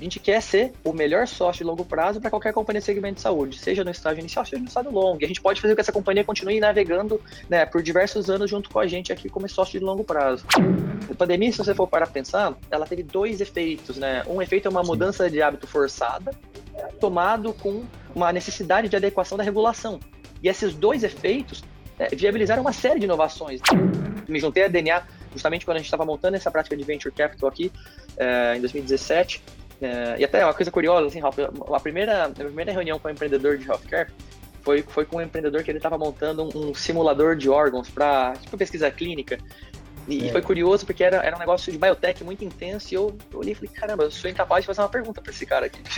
A gente quer ser o melhor sócio de longo prazo para qualquer companhia de segmento de saúde, seja no estágio inicial, seja no estágio longo. E a gente pode fazer com que essa companhia continue navegando né, por diversos anos junto com a gente aqui como sócio de longo prazo. A pandemia, se você for para pensar, ela teve dois efeitos. Né? Um efeito é uma mudança de hábito forçada, tomado com uma necessidade de adequação da regulação. E esses dois efeitos é, viabilizaram uma série de inovações. Me juntei a DNA justamente quando a gente estava montando essa prática de venture capital aqui, é, em 2017. É, e até uma coisa curiosa, assim, Ralf, a primeira, a primeira reunião com um empreendedor de healthcare foi, foi com um empreendedor que ele estava montando um, um, simulador de órgãos para tipo, pesquisa clínica. E, é. foi curioso porque era, era um negócio de biotech muito intenso e eu, eu olhei e falei, caramba, eu sou incapaz de fazer uma pergunta para esse cara aqui.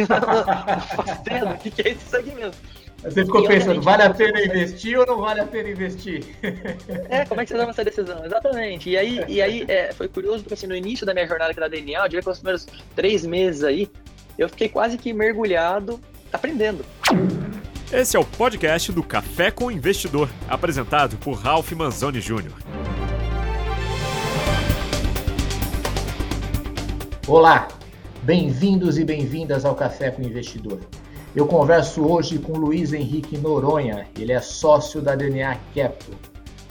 Fazendo, o que é esse segmento? Você ficou e, pensando, vale a pena investir ou não vale a pena investir? É, como é que você toma essa decisão? Exatamente. E aí, e aí é, foi curioso porque assim, no início da minha jornada aqui da DNA, eu diria que nos primeiros três meses aí, eu fiquei quase que mergulhado aprendendo. Esse é o podcast do Café com Investidor, apresentado por Ralph Manzoni Jr. Olá, bem-vindos e bem-vindas ao Café com Investidor. Eu converso hoje com Luiz Henrique Noronha, ele é sócio da DNA Capital.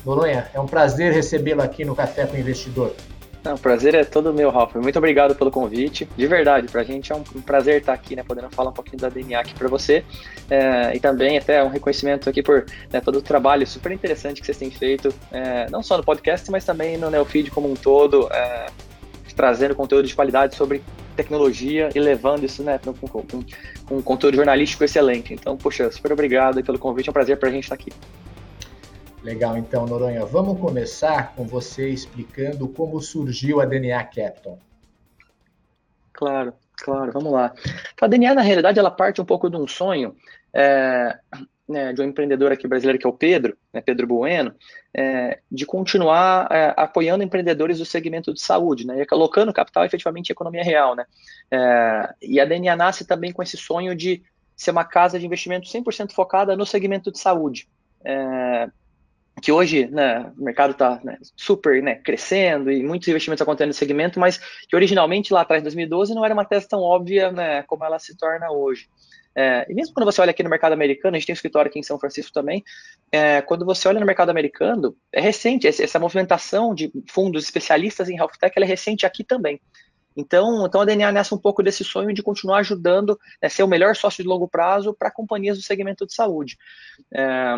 Noronha, é um prazer recebê-lo aqui no Café com Investidor. Não, o prazer é todo meu, Ralf. Muito obrigado pelo convite. De verdade, para a gente é um prazer estar aqui, né, podendo falar um pouquinho da DNA aqui para você. É, e também até um reconhecimento aqui por né, todo o trabalho super interessante que vocês têm feito, é, não só no podcast, mas também no Neofeed como um todo, é, trazendo conteúdo de qualidade sobre tecnologia e levando isso né, com, com, com, um conteúdo jornalístico excelente. Então, poxa, super obrigado pelo convite, é um prazer para a gente estar aqui. Legal, então, Noronha, vamos começar com você explicando como surgiu a DNA Capital. Claro, claro, vamos lá. Então, a DNA, na realidade, ela parte um pouco de um sonho. É, né, de um empreendedor aqui brasileiro que é o Pedro, né, Pedro Bueno, é, de continuar é, apoiando empreendedores do segmento de saúde, né, e colocando capital efetivamente em economia real, né. É, e a DNA nasce também com esse sonho de ser uma casa de investimento 100% focada no segmento de saúde. Que hoje né, o mercado está né, super né, crescendo e muitos investimentos acontecendo no segmento, mas que originalmente lá atrás, em 2012, não era uma tese tão óbvia né, como ela se torna hoje. É, e mesmo quando você olha aqui no mercado americano, a gente tem um escritório aqui em São Francisco também, é, quando você olha no mercado americano, é recente, essa movimentação de fundos especialistas em health tech, é recente aqui também. Então, então a DNA nasce um pouco desse sonho de continuar ajudando, né, ser o melhor sócio de longo prazo para companhias do segmento de saúde. É,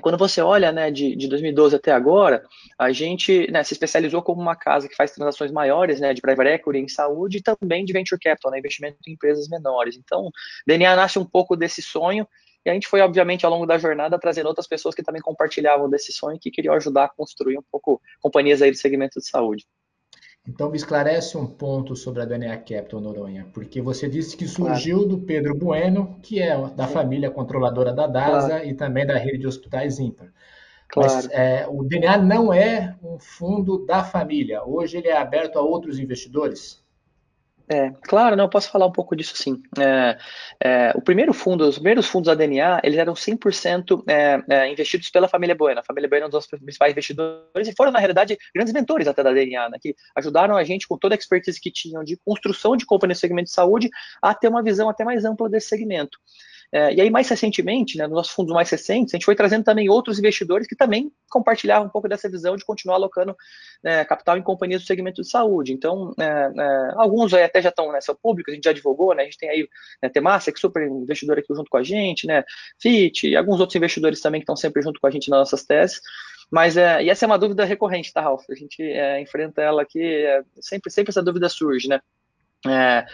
quando você olha né, de, de 2012 até agora, a gente né, se especializou como uma casa que faz transações maiores né, de private equity em saúde e também de venture capital, né, investimento em empresas menores. Então, DNA nasce um pouco desse sonho e a gente foi, obviamente, ao longo da jornada trazendo outras pessoas que também compartilhavam desse sonho e que queriam ajudar a construir um pouco companhias aí do segmento de saúde. Então, me esclarece um ponto sobre a DNA Capital Noronha, porque você disse que surgiu do Pedro Bueno, que é da família controladora da DASA claro. e também da rede de hospitais Ímpar. Claro. Mas é, o DNA não é um fundo da família. Hoje ele é aberto a outros investidores? É, claro, não, eu posso falar um pouco disso sim. É, é, o primeiro fundo, os primeiros fundos da DNA, eles eram 100% é, é, investidos pela família Bueno. A família Bueno é um dos principais investidores e foram, na realidade, grandes mentores até da DNA, né, que ajudaram a gente com toda a expertise que tinham de construção de companhia no segmento de saúde a ter uma visão até mais ampla desse segmento. É, e aí, mais recentemente, né, nos nossos fundos mais recentes, a gente foi trazendo também outros investidores que também compartilhavam um pouco dessa visão de continuar alocando né, capital em companhias do segmento de saúde. Então, é, é, alguns até já estão nessa pública, a gente já divulgou, né, a gente tem aí né, Temasek, super investidor aqui junto com a gente, né, FIT, e alguns outros investidores também que estão sempre junto com a gente nas nossas teses. Mas é, e essa é uma dúvida recorrente, tá, Ralf? A gente é, enfrenta ela aqui, é, sempre, sempre essa dúvida surge, né? É,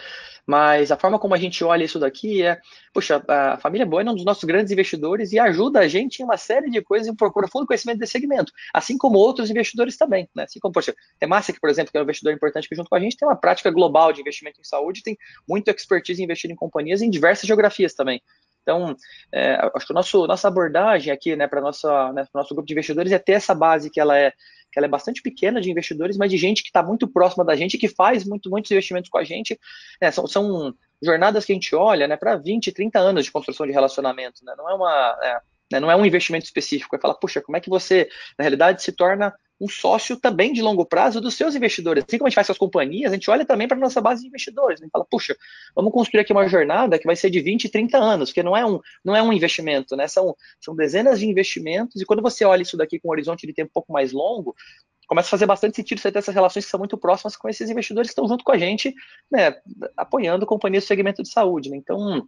mas a forma como a gente olha isso daqui é, poxa, a família Bueno é um dos nossos grandes investidores e ajuda a gente em uma série de coisas em profundo conhecimento desse segmento, assim como outros investidores também, né? Assim como, poxa, Temasek, por exemplo, que é um investidor importante que junto com a gente tem uma prática global de investimento em saúde, tem muito expertise em investir em companhias em diversas geografias também. Então, é, acho que a nossa abordagem aqui, né, para né, nosso grupo de investidores é ter essa base que ela é que ela é bastante pequena de investidores, mas de gente que está muito próxima da gente, que faz muito, muitos investimentos com a gente. É, são, são, jornadas que a gente olha né, para 20, 30 anos de construção de relacionamento. Né? Não é uma. É, né, não é um investimento específico, é falar, puxa, como é que você, na realidade, se torna um sócio também de longo prazo dos seus investidores. Assim como a gente faz com as companhias, a gente olha também para a nossa base de investidores. Gente fala, puxa, vamos construir aqui uma jornada que vai ser de 20, 30 anos, porque não é um, não é um investimento, né? São, são dezenas de investimentos, e quando você olha isso daqui com um horizonte de tempo um pouco mais longo, começa a fazer bastante sentido você ter essas relações que são muito próximas com esses investidores que estão junto com a gente, né, apoiando companhias do segmento de saúde. Né? Então,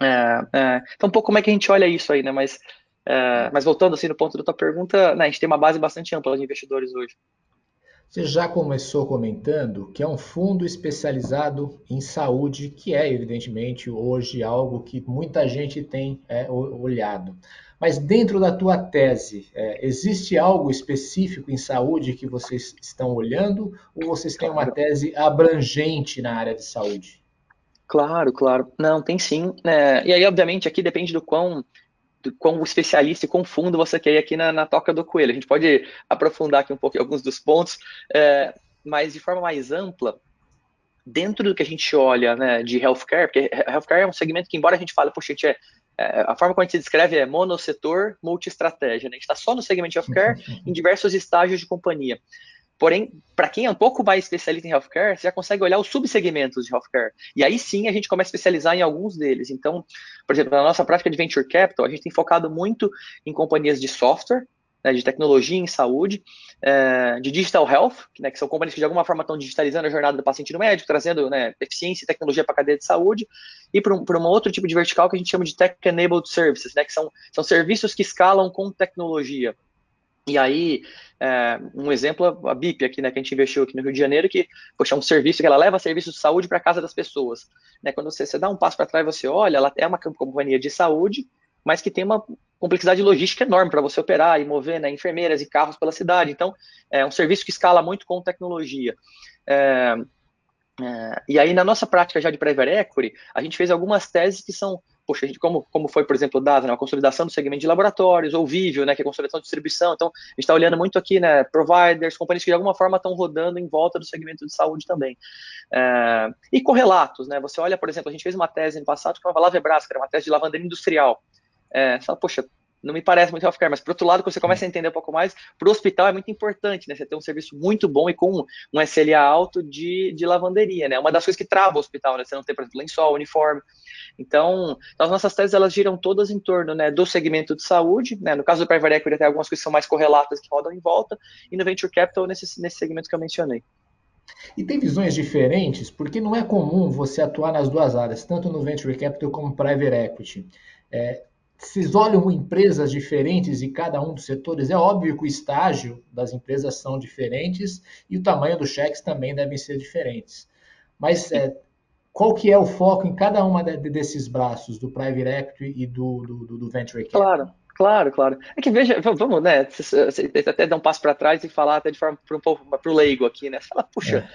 é, é, então, um pouco como é que a gente olha isso aí, né? Mas, é, mas voltando assim no ponto da tua pergunta, né, a gente tem uma base bastante ampla de investidores hoje. Você já começou comentando que é um fundo especializado em saúde, que é, evidentemente, hoje algo que muita gente tem é, olhado. Mas dentro da tua tese, é, existe algo específico em saúde que vocês estão olhando ou vocês têm uma tese abrangente na área de saúde? Claro, claro. Não, tem sim. É, e aí, obviamente, aqui depende do quão com o especialista e com fundo você quer ir aqui na, na, toca do coelho. A gente pode aprofundar aqui um pouco alguns dos pontos, é, mas de forma mais ampla, dentro do que a gente olha né, de healthcare, porque healthcare é um segmento que, embora a gente fale, poxa, a, gente é, é, a forma como a gente se descreve é monossetor, multi-estratégia. Né? A gente está só no segmento de healthcare em diversos estágios de companhia. Porém, para quem é um pouco mais especialista em healthcare, você já consegue olhar os subsegmentos de healthcare. E aí sim a gente começa a especializar em alguns deles. Então, por exemplo, na nossa prática de venture capital, a gente tem focado muito em companhias de software, né, de tecnologia em saúde, é, de digital health, né, que são companhias que de alguma forma estão digitalizando a jornada do paciente no médico, trazendo né, eficiência e tecnologia para a cadeia de saúde, e para um, um outro tipo de vertical que a gente chama de tech-enabled services, né, que são, são serviços que escalam com tecnologia. E aí, é, um exemplo, a BIP aqui, né, que a gente investiu aqui no Rio de Janeiro, que, poxa, é um serviço que ela leva serviços de saúde para casa das pessoas. Né, quando você, você dá um passo para trás, você olha, ela é uma companhia de saúde, mas que tem uma complexidade logística enorme para você operar e mover né, enfermeiras e carros pela cidade. Então, é um serviço que escala muito com tecnologia. É, é, e aí, na nossa prática já de private equity, a gente fez algumas teses que são poxa, gente, como, como foi, por exemplo, dada né, a consolidação do segmento de laboratórios, ou Vivio, né, que é a consolidação de distribuição. Então, a gente está olhando muito aqui, né, providers, companhias que de alguma forma estão rodando em volta do segmento de saúde também. É, e correlatos, né, você olha, por exemplo, a gente fez uma tese no passado que chamava Lavebras, que era uma tese de lavanderia industrial. É, você fala, poxa, não me parece muito healthcare, mas por outro lado, quando você começa a entender um pouco mais, para o hospital é muito importante, né? Você ter um serviço muito bom e com um SLA alto de, de lavanderia, né? Uma das coisas que trava o hospital, né? Você não tem, por exemplo, lençol, uniforme. Então, as nossas teses, elas giram todas em torno né, do segmento de saúde, né? No caso do Private Equity, tem algumas coisas que são mais correlatas que rodam em volta, e no Venture Capital, nesse, nesse segmento que eu mencionei. E tem visões diferentes, porque não é comum você atuar nas duas áreas, tanto no Venture Capital como no Private Equity. É, vocês olham empresas diferentes em cada um dos setores, é óbvio que o estágio das empresas são diferentes e o tamanho dos cheques também devem ser diferentes. Mas é, qual que é o foco em cada uma desses braços, do Private Equity e do, do, do Venture Capital? Claro, claro, claro. É que veja, vamos, né, até dar um passo para trás e falar até de forma para um pouco para o leigo aqui, né? Você fala, puxa,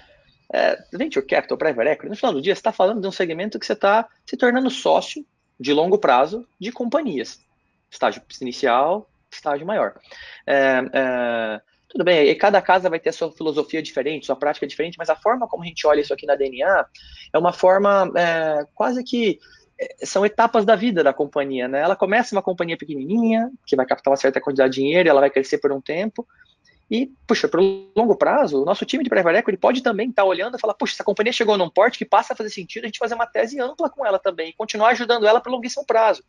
é. É, Venture Capital, Private Equity, no final do dia você está falando de um segmento que você está se tornando sócio de longo prazo de companhias. Estágio inicial, estágio maior. É, é, tudo bem, e cada casa vai ter a sua filosofia diferente, sua prática diferente, mas a forma como a gente olha isso aqui na DNA é uma forma é, quase que é, são etapas da vida da companhia, né? Ela começa uma companhia pequenininha, que vai captar uma certa quantidade de dinheiro, ela vai crescer por um tempo, e, puxa, para o longo prazo, o nosso time de private equity pode também estar tá olhando e falar, puxa, essa companhia chegou num porte que passa a fazer sentido a gente fazer uma tese ampla com ela também e continuar ajudando ela para longuíssimo prazo.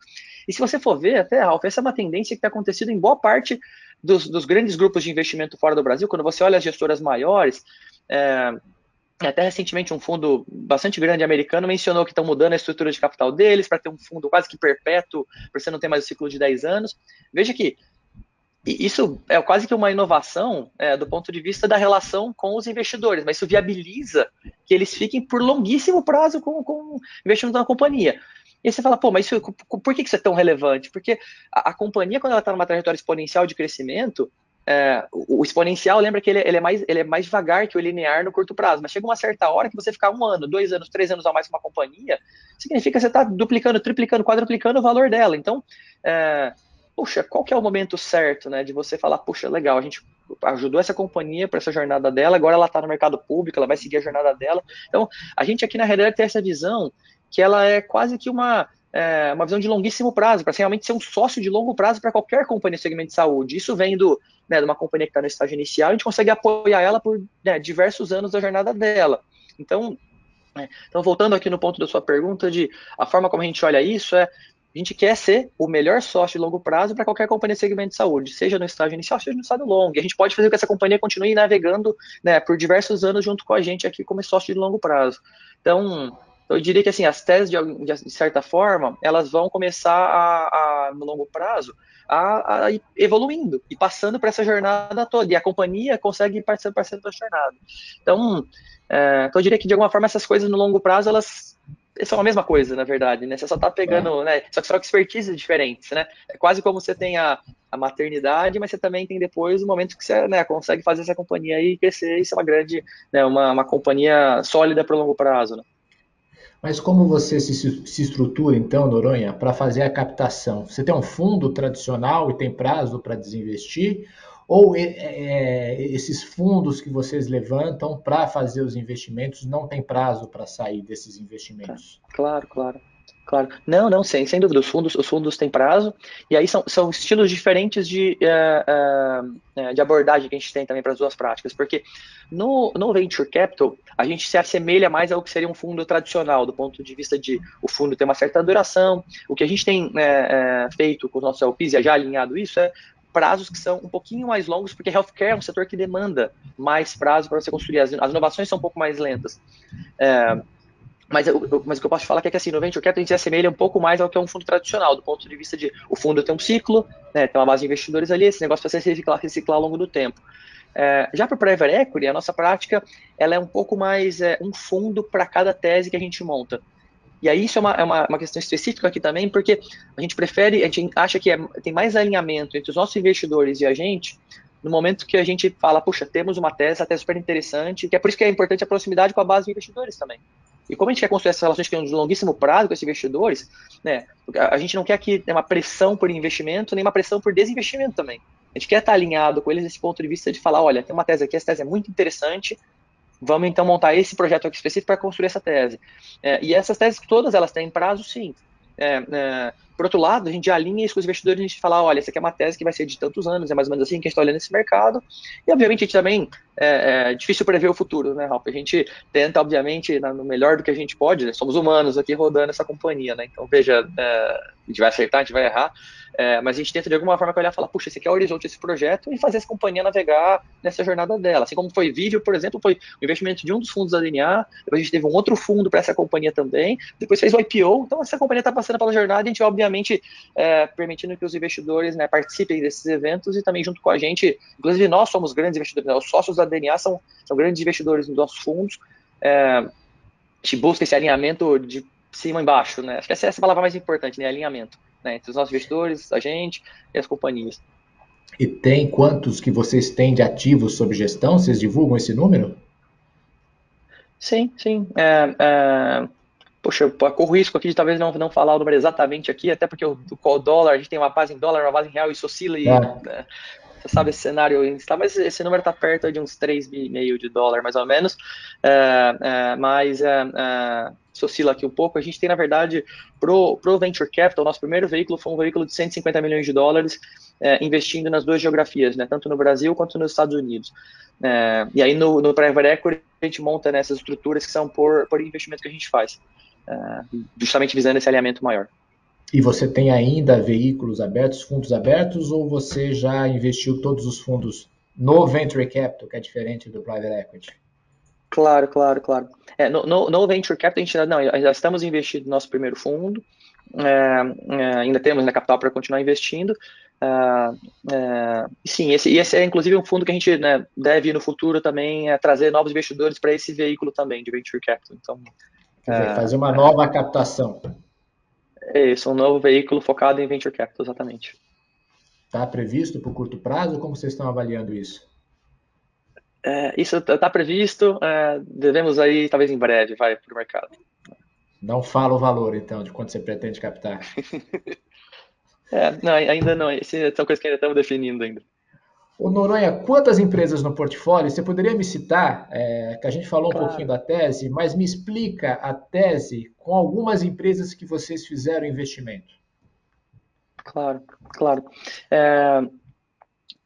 E se você for ver, até, Ralf, essa é uma tendência que tem acontecido em boa parte dos, dos, grandes grupos de investimento fora do Brasil, quando você olha as gestoras maiores, é, até recentemente um fundo bastante grande americano mencionou que estão mudando a estrutura de capital deles para ter um fundo quase que perpétuo, para você não ter mais o ciclo de 10 anos. Veja que isso é quase que uma inovação é, do ponto de vista da relação com os investidores, mas isso viabiliza que eles fiquem por longuíssimo prazo com, com investindo na companhia. E aí você fala, pô, mas isso, por que isso é tão relevante? Porque a, a companhia, quando ela está numa trajetória exponencial de crescimento, é, o, o, exponencial, lembra que ele, ele, é mais, ele é mais devagar que o linear no curto prazo, mas chega uma certa hora que você ficar um ano, dois anos, três anos a mais com uma companhia, significa que você está duplicando, triplicando, quadruplicando o valor dela. Então, é, puxa, qual que é o momento certo, né, de você falar, puxa, legal, a gente ajudou essa companhia para essa jornada dela, agora ela está no mercado público, ela vai seguir a jornada dela. Então, a gente aqui na realidade tem essa visão que ela é quase que uma é, uma visão de longuíssimo prazo, para realmente ser um sócio de longo prazo para qualquer companhia de segmento de saúde. Isso vem do, né, de uma companhia que está no estágio inicial, a gente consegue apoiar ela por né, diversos anos da jornada dela. Então, é, então, voltando aqui no ponto da sua pergunta, de a forma como a gente olha isso é a gente quer ser o melhor sócio de longo prazo para qualquer companhia de segmento de saúde, seja no estágio inicial, seja no estágio longo. E a gente pode fazer com que essa companhia continue navegando né, por diversos anos junto com a gente aqui como sócio de longo prazo. Então, eu diria que assim, as teses, de, de certa forma, elas vão começar a, a no longo prazo a, a, evoluindo e passando por essa jornada toda. E a companhia consegue participando da jornada. Então, é, então, eu diria que de alguma forma essas coisas no longo prazo elas são a mesma coisa, na verdade, né? Você só está pegando, é. né? Só que são expertises diferentes, né? É quase como você tem a, a maternidade, mas você também tem depois o momento que você né, consegue fazer essa companhia aí crescer e ser uma grande, né, uma, uma companhia sólida para o longo prazo, né? Mas como você se, se estrutura, então, Noronha, para fazer a captação? Você tem um fundo tradicional e tem prazo para desinvestir? Ou é, é, esses fundos que vocês levantam para fazer os investimentos não tem prazo para sair desses investimentos? Claro, claro. Claro. Não, não, sem, sem dúvida. Os fundos, os fundos têm prazo, e aí são, são estilos diferentes de, uh, uh, de abordagem que a gente tem também para as duas práticas, porque no, no Venture Capital, a gente se assemelha mais ao que seria um fundo tradicional, do ponto de vista de o fundo ter uma certa duração. O que a gente tem uh, feito com os nossos LPs, e já alinhado isso, é prazos que são um pouquinho mais longos, porque healthcare é um setor que demanda mais prazo para você construir. As, as, inovações são um pouco mais lentas. É, mas, eu, mas o que eu posso falar é que assim, no Venture Capital a gente se assemelha um pouco mais ao que é um fundo tradicional, do ponto de vista de o fundo tem um ciclo, né, tem uma base de investidores ali, esse negócio vai se reciclar, reciclar ao longo do tempo. É, já para o Private Equity, a nossa prática ela é um pouco mais é, um fundo para cada tese que a gente monta. E aí isso é uma, é uma, uma, questão específica aqui também, porque a gente prefere, a gente acha que é, tem mais alinhamento entre os nossos investidores e a gente, no momento que a gente fala, puxa, temos uma tese, até super interessante, que é por isso que é importante a proximidade com a base de investidores também. E como a gente quer construir essas relações que têm um longuíssimo prazo com esses investidores, né, a gente não quer que tenha uma pressão por investimento, nem uma pressão por desinvestimento também. A gente quer estar alinhado com eles nesse ponto de vista de falar, olha, tem uma tese aqui, essa tese é muito interessante, Vamos então montar esse projeto aqui específico para construir essa tese. É, e essas teses todas elas têm prazo, sim. É, é, por outro lado, a gente alinha isso com os investidores, a gente fala, olha, essa aqui é uma tese que vai ser de tantos anos, é mais ou menos assim que a gente está olhando esse mercado. E, obviamente, a gente também, é, é difícil prever o futuro, né, Ralf? A gente tenta, obviamente, no melhor do que a gente pode, né? somos humanos aqui rodando essa companhia, né? Então, veja, é, a gente vai acertar, a gente vai errar, é, mas a gente tenta de alguma forma olhar e falar, puxa, esse aqui é o horizonte desse projeto e fazer essa companhia navegar nessa jornada dela. Assim como foi vídeo, por exemplo, foi o investimento de um dos fundos da DNA, depois a gente teve um outro fundo para essa companhia também, depois fez o IPO, então essa companhia está passando pela jornada e a gente, obviamente, é, permitindo que os investidores né, participem desses eventos e também junto com a gente, inclusive nós somos grandes investidores, né, os sócios da DNA são, são grandes investidores nos nossos fundos, é, a gente busca esse alinhamento de cima e embaixo, né? Acho que essa é a palavra mais importante, né? Alinhamento né, entre os nossos investidores, a gente e as companhias. E tem quantos que vocês têm de ativos sob gestão? Vocês divulgam esse número? Sim, sim. É, é, poxa, eu corro risco aqui de talvez não, não falar o número exatamente aqui, até porque o, o dólar, a gente tem uma base em dólar, uma base em real, isso oscila e. É. Né, você sabe esse cenário mas esse número está perto de uns 3,5 de dólar, mais ou menos. É, é, mas é, é se oscila aqui um pouco, a gente tem, na verdade, pro, pro Venture Capital, nosso primeiro veículo foi um veículo de 150 milhões de dólares, é, investindo nas duas geografias, né, tanto no Brasil quanto nos Estados Unidos. É, e aí no, no Private Equity a gente monta nessas estruturas que são por, por investimento que a gente faz, justamente visando esse alinhamento maior. E você tem ainda veículos abertos, fundos abertos, ou você já investiu todos os fundos no Venture Capital, que é diferente do Private Equity? Claro, claro, claro. É, no, no, no, Venture Capital, a gente não, já estamos investindo no nosso primeiro fundo, é, é, ainda temos né, capital para continuar investindo. É, é, sim, esse, esse é inclusive um fundo que a gente né, deve no futuro também é, trazer novos investidores para esse veículo também de Venture Capital. Então, dizer, fazer uma nova captação. É isso, um novo veículo focado em Venture Capital, exatamente. Está previsto para o curto prazo? Como vocês estão avaliando isso? É, isso está previsto, é, devemos aí, talvez em breve, vai para o mercado. Não fala o valor, então, de quanto você pretende captar. é, não, ainda não. São coisas que ainda estamos definindo ainda. O Noronha, quantas empresas no portfólio? Você poderia me citar, é, que a gente falou um claro. pouquinho da tese, mas me explica a tese com algumas empresas que vocês fizeram investimento. Claro, claro. É,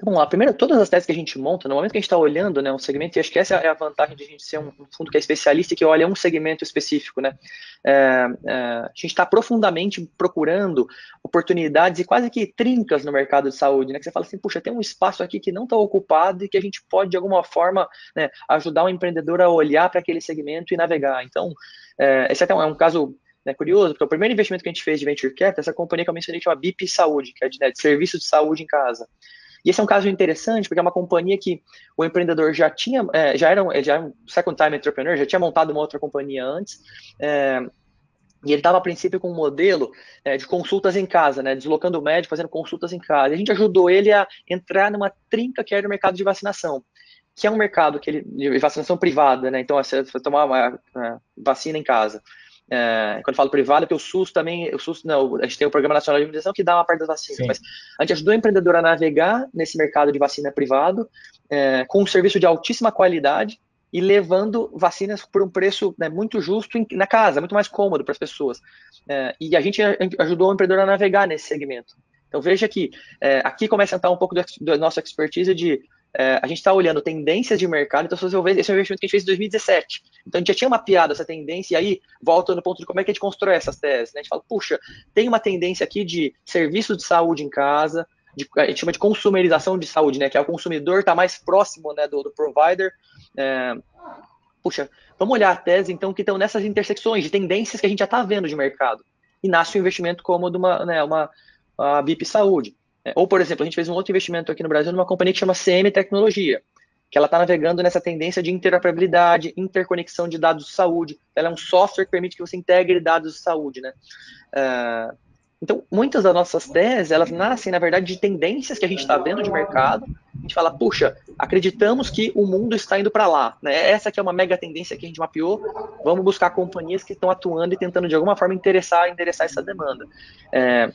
Vamos lá, primeiro, todas as teses que a gente monta, no momento que a gente está olhando né, um segmento, e acho que essa é a vantagem de a gente ser um, fundo que é especialista e que olha um segmento específico, né? É, é, a gente está profundamente procurando oportunidades e quase que trincas no mercado de saúde, né? Que você fala assim, puxa, tem um espaço aqui que não está ocupado e que a gente pode, de alguma forma, né, ajudar o empreendedor a olhar para aquele segmento e navegar. Então, é, esse até é um caso né, curioso, porque o primeiro investimento que a gente fez de Venture Capital, essa companhia que eu mencionei chama BIP Saúde, que é de, né, de serviços de saúde em casa. E esse é um caso interessante, porque é uma companhia que o empreendedor já tinha, é, já, era um, já era um second time entrepreneur, já tinha montado uma outra companhia antes, é, e ele estava, a princípio, com um modelo é, de consultas em casa, né, deslocando o médico, fazendo consultas em casa. E a gente ajudou ele a entrar numa trinca que era o mercado de vacinação, que é um mercado que ele, de vacinação privada, né, então você tomar uma, uma vacina em casa. É, quando eu falo privado, é porque o SUS também, o SUS, não, a gente tem o Programa Nacional de Imunização que dá uma parte das vacinas, Sim. mas a gente ajudou o empreendedor a navegar nesse mercado de vacina privado, é, com um serviço de altíssima qualidade e levando vacinas por um preço né, muito justo em, na casa, muito mais cômodo para as pessoas. É, e a gente ajudou o empreendedor a navegar nesse segmento. Então veja que é, aqui começa a entrar um pouco da nossa expertise de é, a gente está olhando tendências de mercado, então esse é um investimento que a gente fez em 2017. Então a gente já tinha mapeado essa tendência, e aí volta no ponto de como é que a gente constrói essas teses. Né? A gente fala, puxa, tem uma tendência aqui de serviços de saúde em casa, de, a gente chama de consumerização de saúde, né? Que é o consumidor está mais próximo né, do, do provider. É, puxa, vamos olhar a tese, então, que estão nessas intersecções de tendências que a gente já está vendo de mercado. E nasce um investimento como de uma, né, uma BIP Saúde. É, ou, por exemplo, a gente fez um outro investimento aqui no Brasil numa companhia que chama CM Tecnologia, que ela está navegando nessa tendência de interoperabilidade, interconexão de dados de saúde. Ela é um software que permite que você integre dados de saúde, né? Uh, então, muitas das nossas teses, elas nascem, na verdade, de tendências que a gente está vendo de mercado. A gente fala, puxa, acreditamos que o mundo está indo para lá. Né? Essa aqui é uma mega tendência que a gente mapeou. Vamos buscar companhias que estão atuando e tentando, de alguma forma, interessar, endereçar essa demanda. É,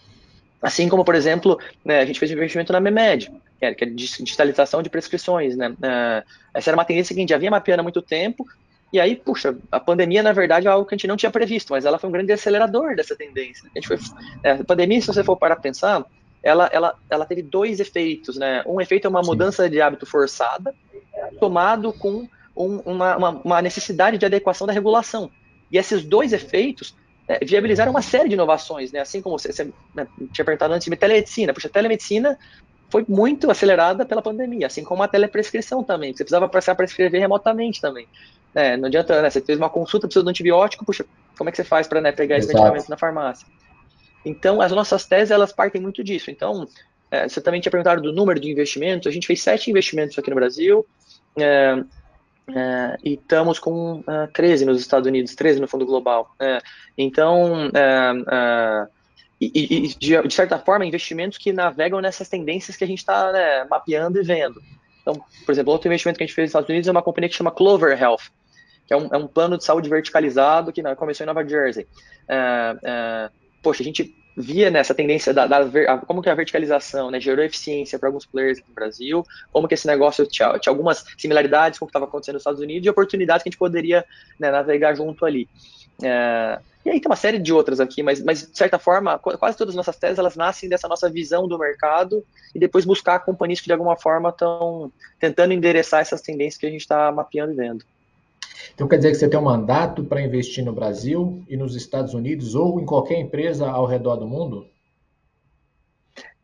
Assim como, por exemplo, né, a gente fez um investimento na MEMED, que é, digitalização de prescrições. Né? Essa era uma tendência que a gente já vinha mapeando há muito tempo, e aí, puxa, a pandemia, na verdade, é algo que a gente não tinha previsto, mas ela foi um grande acelerador dessa tendência. A, gente foi, é, a pandemia, se você for para pensar, ela, ela, ela teve dois efeitos. Né? Um efeito é uma Sim. mudança de hábito forçada, tomado com um, uma, uma, uma necessidade de adequação da regulação. E esses dois efeitos é, viabilizaram uma série de inovações, né? Assim como você, você né, tinha perguntado antes de telemedicina. Puxa, a telemedicina foi muito acelerada pela pandemia, assim como a teleprescrição também. Você precisava passar a prescrever remotamente também. É, não adianta, né? Você fez uma consulta, precisa de um antibiótico, puxa, como é que você faz para né, pegar esse medicamento na farmácia? Então, as nossas teses, elas partem muito disso. Então, é, você também tinha perguntado do número de investimentos. A gente fez sete investimentos aqui no Brasil. É, é, e estamos com uh, é, 13 nos Estados Unidos, 13 no fundo global. É, então, é, é, e, e de, de, certa forma, investimentos que navegam nessas tendências que a gente está né, mapeando e vendo. Então, por exemplo, outro investimento que a gente fez nos Estados Unidos é uma companhia que chama Clover Health, que é um, é um plano de saúde verticalizado que não, começou em Nova Jersey. poxa, a gente via nessa tendência da, da, como que a verticalização né, gerou eficiência para alguns players aqui no Brasil, como que esse negócio tinha, tinha algumas similaridades com o que estava acontecendo nos Estados Unidos e oportunidades que a gente poderia né, navegar junto ali. É, e aí tem uma série de outras aqui, mas, mas de certa forma, quase todas as nossas teses elas nascem dessa nossa visão do mercado e depois buscar companhias que de alguma forma estão tentando endereçar essas tendências que a gente está mapeando e vendo. Então quer dizer que você tem um mandato para investir no Brasil e nos Estados Unidos ou em qualquer empresa ao redor do mundo?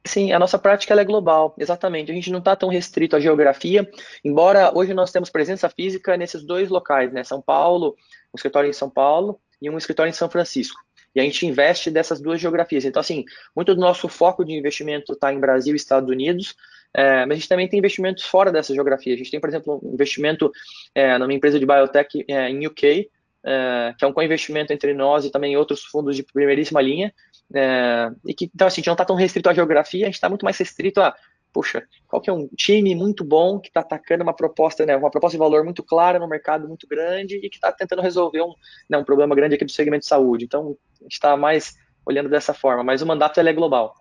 Sim, a nossa prática é global, exatamente. A gente não está tão restrito à geografia, embora hoje nós temos presença física nesses dois locais, né? São Paulo, um escritório em São Paulo e um escritório em São Francisco. E a gente investe dessas duas geografias. Então, assim, muito do nosso foco de investimento está em Brasil e Estados Unidos, é, mas a gente também tem investimentos fora dessa geografia. A gente tem, por exemplo, um investimento é, numa empresa de biotech é, em UK, é, que é um co-investimento entre nós e também outros fundos de primeiríssima linha. É, e que, então, assim, a gente não está tão restrito à geografia, a gente está muito mais restrito a, poxa, qual que é um time muito bom que está atacando uma proposta, né, uma proposta de valor muito clara no mercado muito grande e que está tentando resolver um, né, um problema grande aqui do segmento de saúde. Então, a gente está mais olhando dessa forma, mas o mandato é global.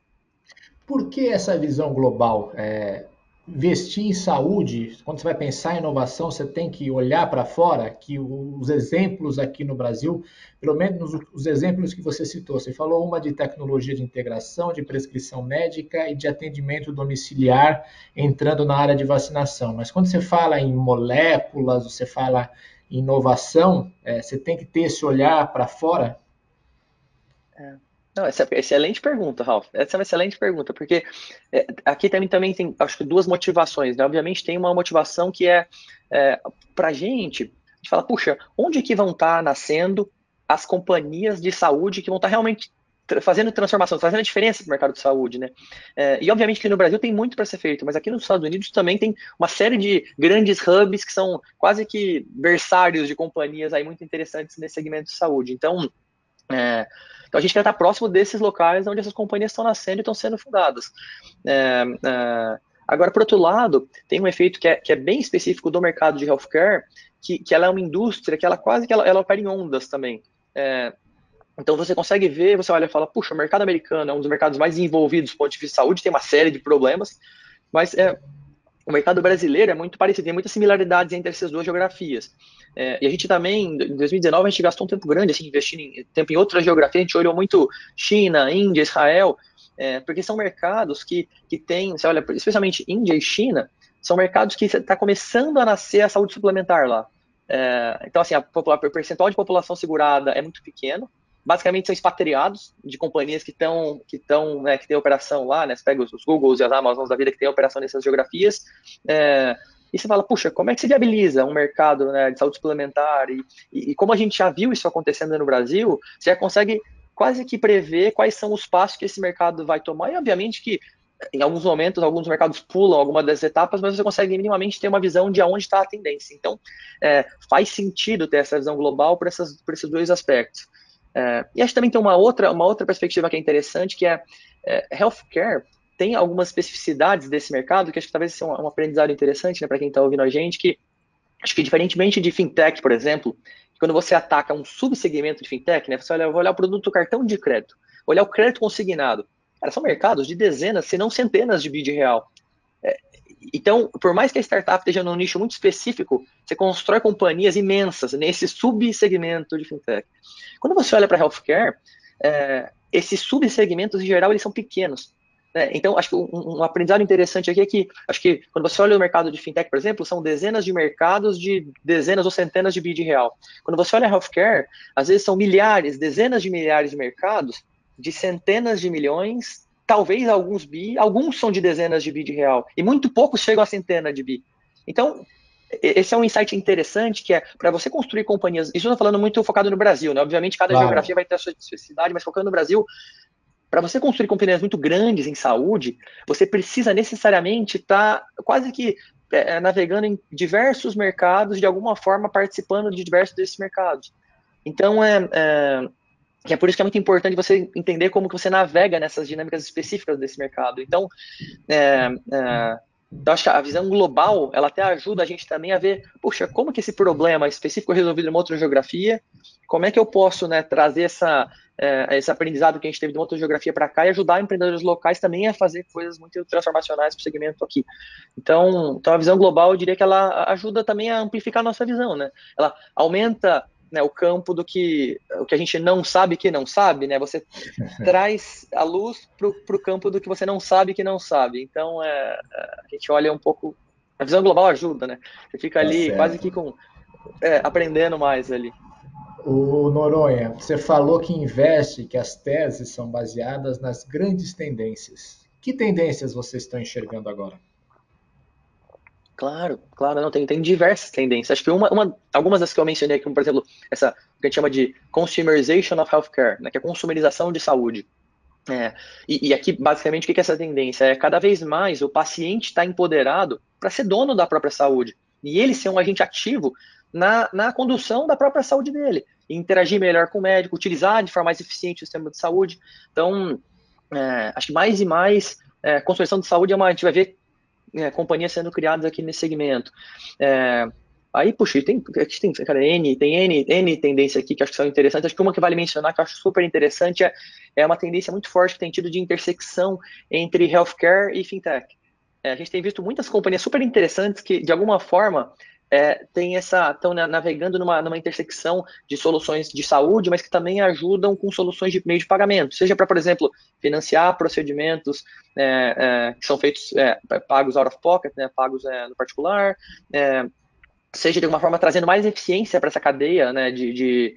Por que essa visão global? É, investir em saúde, quando você vai pensar em inovação, você tem que olhar para fora, que os exemplos aqui no Brasil, pelo menos os exemplos que você citou, você falou uma de tecnologia de integração, de prescrição médica e de atendimento domiciliar entrando na área de vacinação. Mas quando você fala em moléculas, você fala em inovação, é, você tem que ter esse olhar para fora? É. Não, essa é excelente pergunta, Ralph. Essa é uma excelente pergunta, porque é, aqui também, também tem, acho que, duas motivações. Né? Obviamente, tem uma motivação que é, é para a gente, a gente fala, puxa, onde que vão estar tá nascendo as companhias de saúde que vão estar tá realmente fazendo transformação, fazendo a diferença para o mercado de saúde, né? É, e obviamente que no Brasil tem muito para ser feito, mas aqui nos Estados Unidos também tem uma série de grandes hubs que são quase que berçários de companhias aí muito interessantes nesse segmento de saúde. Então, é, então a gente quer estar próximo desses locais onde essas companhias estão nascendo e estão sendo fundadas. É, é, agora, por outro lado, tem um efeito que é, que é bem específico do mercado de healthcare, que, que ela é uma indústria que ela quase que ela, ela opera em ondas também. É, então você consegue ver, você olha e fala, puxa, o mercado americano é um dos mercados mais envolvidos do ponto de vista de saúde, tem uma série de problemas, mas é, o mercado brasileiro é muito parecido, tem muitas similaridades entre essas duas geografias. É, e a gente também, em 2019, a gente gastou um tempo grande assim, investindo em, tempo em outras geografias, a gente olhou muito China, Índia, Israel, é, porque são mercados que, que têm, você olha, especialmente Índia e China, são mercados que está começando a nascer a saúde suplementar lá. É, então, assim, a, o percentual de população segurada é muito pequeno, basicamente são expatriados de companhias que estão que estão né, que tem operação lá, né? Você pega os, os Googles e as Amazons da vida que tem operação nessas geografias. É, e você fala, puxa, como é que se viabiliza um mercado né, de saúde suplementar? E, e, e, como a gente já viu isso acontecendo no Brasil, você já consegue quase que prever quais são os passos que esse mercado vai tomar. E obviamente que em alguns momentos, alguns mercados pulam alguma das etapas, mas você consegue minimamente ter uma visão de aonde está a tendência. Então, é, faz sentido ter essa visão global por, essas, por esses dois aspectos. É, e acho que também tem uma outra, uma outra perspectiva que é interessante, que é, é healthcare tem algumas especificidades desse mercado que acho que talvez seja um, um aprendizado interessante né, para quem está ouvindo a gente, que acho que diferentemente de fintech, por exemplo, quando você ataca um subsegmento de fintech, né, você olha, olhar o produto cartão de crédito, olhar o crédito consignado. Cara, são mercados de dezenas, se não centenas de bid real. Então, por mais que a startup esteja num nicho muito específico, você constrói companhias imensas nesse subsegmento de fintech. Quando você olha para healthcare, é, esses subsegmentos, em geral, eles são pequenos. Né? Então, acho que um, um, aprendizado interessante aqui é que, acho que quando você olha o mercado de fintech, por exemplo, são dezenas de mercados de dezenas ou centenas de bid real. Quando você olha healthcare, às vezes são milhares, dezenas de milhares de mercados de centenas de milhões talvez alguns bi, alguns são de dezenas de bi de real, e muito poucos chegam a centena de bi. Então, esse é um insight interessante que é para você construir companhias. Isso eu estou falando muito focado no Brasil, né? Obviamente, cada claro. geografia vai ter a sua especificidade, mas focando no Brasil, para você construir companhias muito grandes em saúde, você precisa necessariamente estar tá quase que é, navegando em diversos mercados, de alguma forma participando de diversos desses mercados. Então, é, é que é por isso que é muito importante você entender como que você navega nessas dinâmicas específicas desse mercado. Então, é, é, eu acho que a visão global, ela até ajuda a gente também a ver, puxa, como que esse problema específico é resolvido em uma outra geografia, como é que eu posso né, trazer essa, é, esse aprendizado que a gente teve de uma outra geografia para cá e ajudar empreendedores locais também a fazer coisas muito transformacionais para o segmento aqui. Então, então, a visão global, eu diria que ela ajuda também a amplificar a nossa visão, né? Ela aumenta né, o campo do que o que a gente não sabe que não sabe, né? Você traz a luz para o campo do que você não sabe que não sabe. Então é, é, a gente olha um pouco a visão global ajuda, né? Você fica tá ali quase que com é, aprendendo mais ali. O Noronha, você falou que investe, que as teses são baseadas nas grandes tendências. Que tendências vocês estão enxergando agora? Claro, claro, não, tem, tem diversas tendências. Acho que uma, uma, algumas das que eu mencionei aqui, como, por exemplo, essa que a gente chama de consumerization of healthcare, né, que é a consumerização de saúde. É, e, e, aqui, basicamente, o que é essa tendência? É cada vez mais o paciente está empoderado para ser dono da própria saúde. E ele ser um agente ativo na, na condução da própria saúde dele. Interagir melhor com o médico, utilizar de forma mais eficiente o sistema de saúde. Então, é, acho que mais e mais é, construção de saúde é uma, a gente vai ver é, companhias sendo criadas aqui nesse segmento. É, aí, puxa, tem, tem, cara, N, tem N, N tendência aqui que acho que são interessantes. Acho que uma que vale mencionar, que eu acho super interessante, é, é uma tendência muito forte que tem tido de intersecção entre healthcare e fintech. é, a gente tem visto muitas companhias super interessantes que, de alguma forma, é, tem essa estão navegando numa, numa intersecção de soluções de saúde, mas que também ajudam com soluções de meio de pagamento, seja para, por exemplo, financiar procedimentos é, é, que são feitos é, pagos out of pocket, né, pagos é, no particular, é, seja de alguma forma trazendo mais eficiência para essa cadeia né, de, de,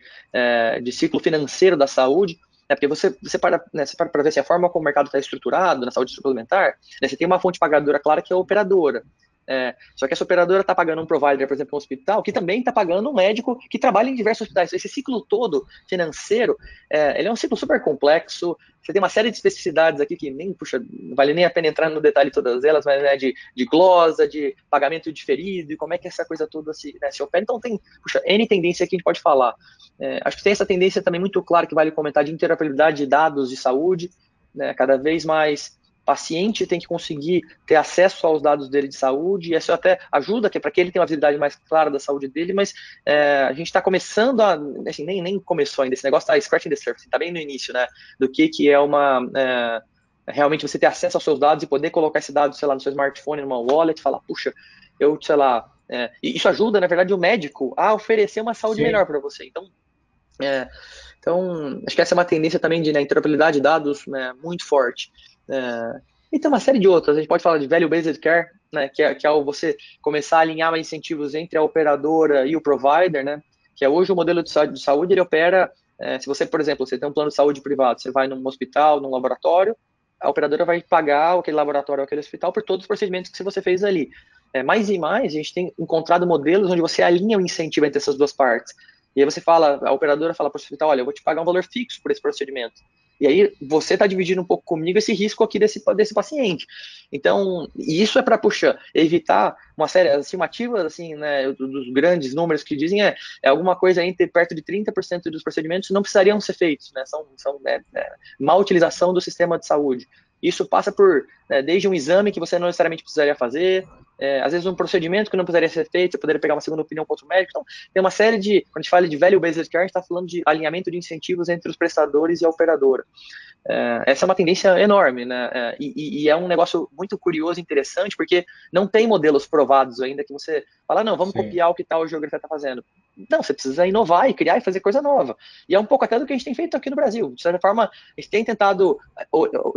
de, ciclo financeiro da saúde. Né, porque você, você para né, você para ver assim, a forma como o mercado está estruturado na saúde suplementar, né, você tem uma fonte pagadora clara que é a operadora. É, só que essa operadora está pagando um provider, por exemplo, um hospital, que também está pagando um médico que trabalha em diversos hospitais. Esse ciclo todo financeiro, é, ele é um ciclo super complexo. Você tem uma série de especificidades aqui que nem, puxa, não vale nem a pena entrar no detalhe de todas elas, mas né, de, de glosa, de pagamento diferido, e como é que essa coisa toda se, né, se opera. Então tem, puxa, N tendência que a gente pode falar. É, acho que tem essa tendência também muito clara que vale comentar de interoperabilidade de dados de saúde, né, cada vez mais paciente tem que conseguir ter acesso aos dados dele de saúde, e isso até ajuda que para que ele tenha uma visibilidade mais clara da saúde dele, mas é, a gente está começando a, assim, nem, nem começou ainda, esse negócio está scratching the surface, está bem no início, né, do que, que é uma, é, realmente você ter acesso aos seus dados e poder colocar esse dado, sei lá, no seu smartphone, numa wallet, falar, puxa, eu, sei lá, é, isso ajuda, na verdade, o médico a oferecer uma saúde Sim. melhor para você, então, é, então, acho que essa é uma tendência também de né, interoperabilidade de dados né, muito forte. É, e tem uma série de outras. A gente pode falar de value based care, né, que é, que é você começar a alinhar incentivos entre a operadora e o provider, né, que é hoje o modelo de saúde, ele opera, é, se você, por exemplo, você tem um plano de saúde privado, você vai num hospital, num laboratório, a operadora vai pagar aquele laboratório aquele hospital por todos os procedimentos que você fez ali. É, mais e mais, a gente tem encontrado modelos onde você alinha o incentivo entre essas duas partes. E aí você fala, a operadora fala para o hospital, olha, eu vou te pagar um valor fixo por esse procedimento. E aí você está dividindo um pouco comigo esse risco aqui desse, desse paciente. Então, isso é para puxar, evitar uma série, as estimativas, assim, né, dos grandes números que dizem é, é alguma coisa entre perto de 30% dos procedimentos não precisariam ser feitos, né, são, são né, é, má utilização do sistema de saúde. Isso passa por, né, desde um exame que você não necessariamente precisaria fazer, é, às vezes um procedimento que não precisaria ser feito, você poderia pegar uma segunda opinião com outro médico. Então, tem uma série de, quando a gente fala de value based care, a gente está falando de alinhamento de incentivos entre os prestadores e a operadora. É, essa é uma tendência enorme, né? É, e, e, é um negócio muito curioso e interessante, porque não tem modelos provados ainda que você fala, não, vamos Sim. copiar o que tal geografia está fazendo. Não, você precisa inovar e criar e fazer coisa nova. E é um pouco até do que a gente tem feito aqui no Brasil. De certa forma, a gente tem tentado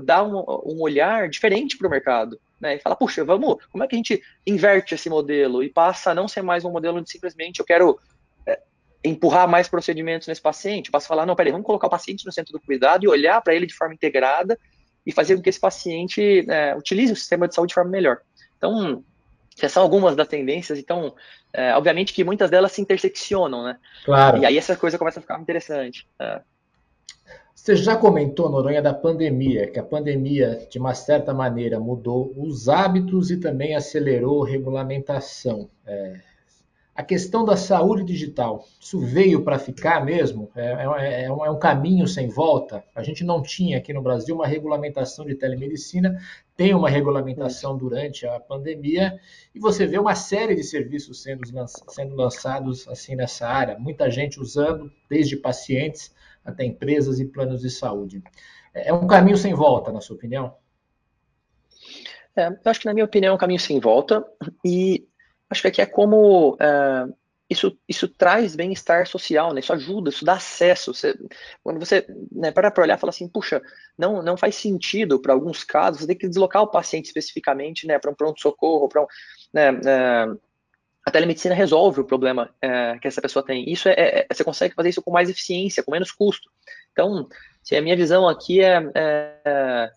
dar um, um olhar diferente para o mercado. Né, e falar, puxa, vamos, como é que a gente inverte esse modelo e passa a não ser mais um modelo onde simplesmente eu quero é, empurrar mais procedimentos nesse paciente, passa a falar, não, peraí, vamos colocar o paciente no centro do cuidado e olhar para ele de forma integrada e fazer com que esse paciente é, utilize o sistema de saúde de forma melhor. Então, essas são algumas das tendências, então, é, obviamente que muitas delas se interseccionam, né? Claro. E aí essa coisa começa a ficar interessante. É. Você já comentou, Noronha, da pandemia, que a pandemia, de uma certa maneira, mudou os hábitos e também acelerou a regulamentação. É, a questão da saúde digital, isso veio para ficar mesmo? É, é, é, um, é, um, caminho sem volta? A gente não tinha aqui no Brasil uma regulamentação de telemedicina, tem uma regulamentação durante a pandemia, e você vê uma série de serviços sendo, sendo lançados assim nessa área, muita gente usando, desde pacientes até empresas e planos de saúde. É um caminho sem volta, na sua opinião? É, eu acho que, na minha opinião, é um caminho sem volta, e acho que aqui é como é, isso, isso traz bem-estar social, né? isso ajuda, isso dá acesso. Você, quando você né, para para olhar e fala assim, puxa, não, não faz sentido para alguns casos, você tem que deslocar o paciente especificamente né, para um pronto-socorro, para um. Né, é, a telemedicina resolve o problema é, que essa pessoa tem. Isso é, é, você consegue fazer isso com mais eficiência, com menos custo. Então, se a minha visão aqui é, é,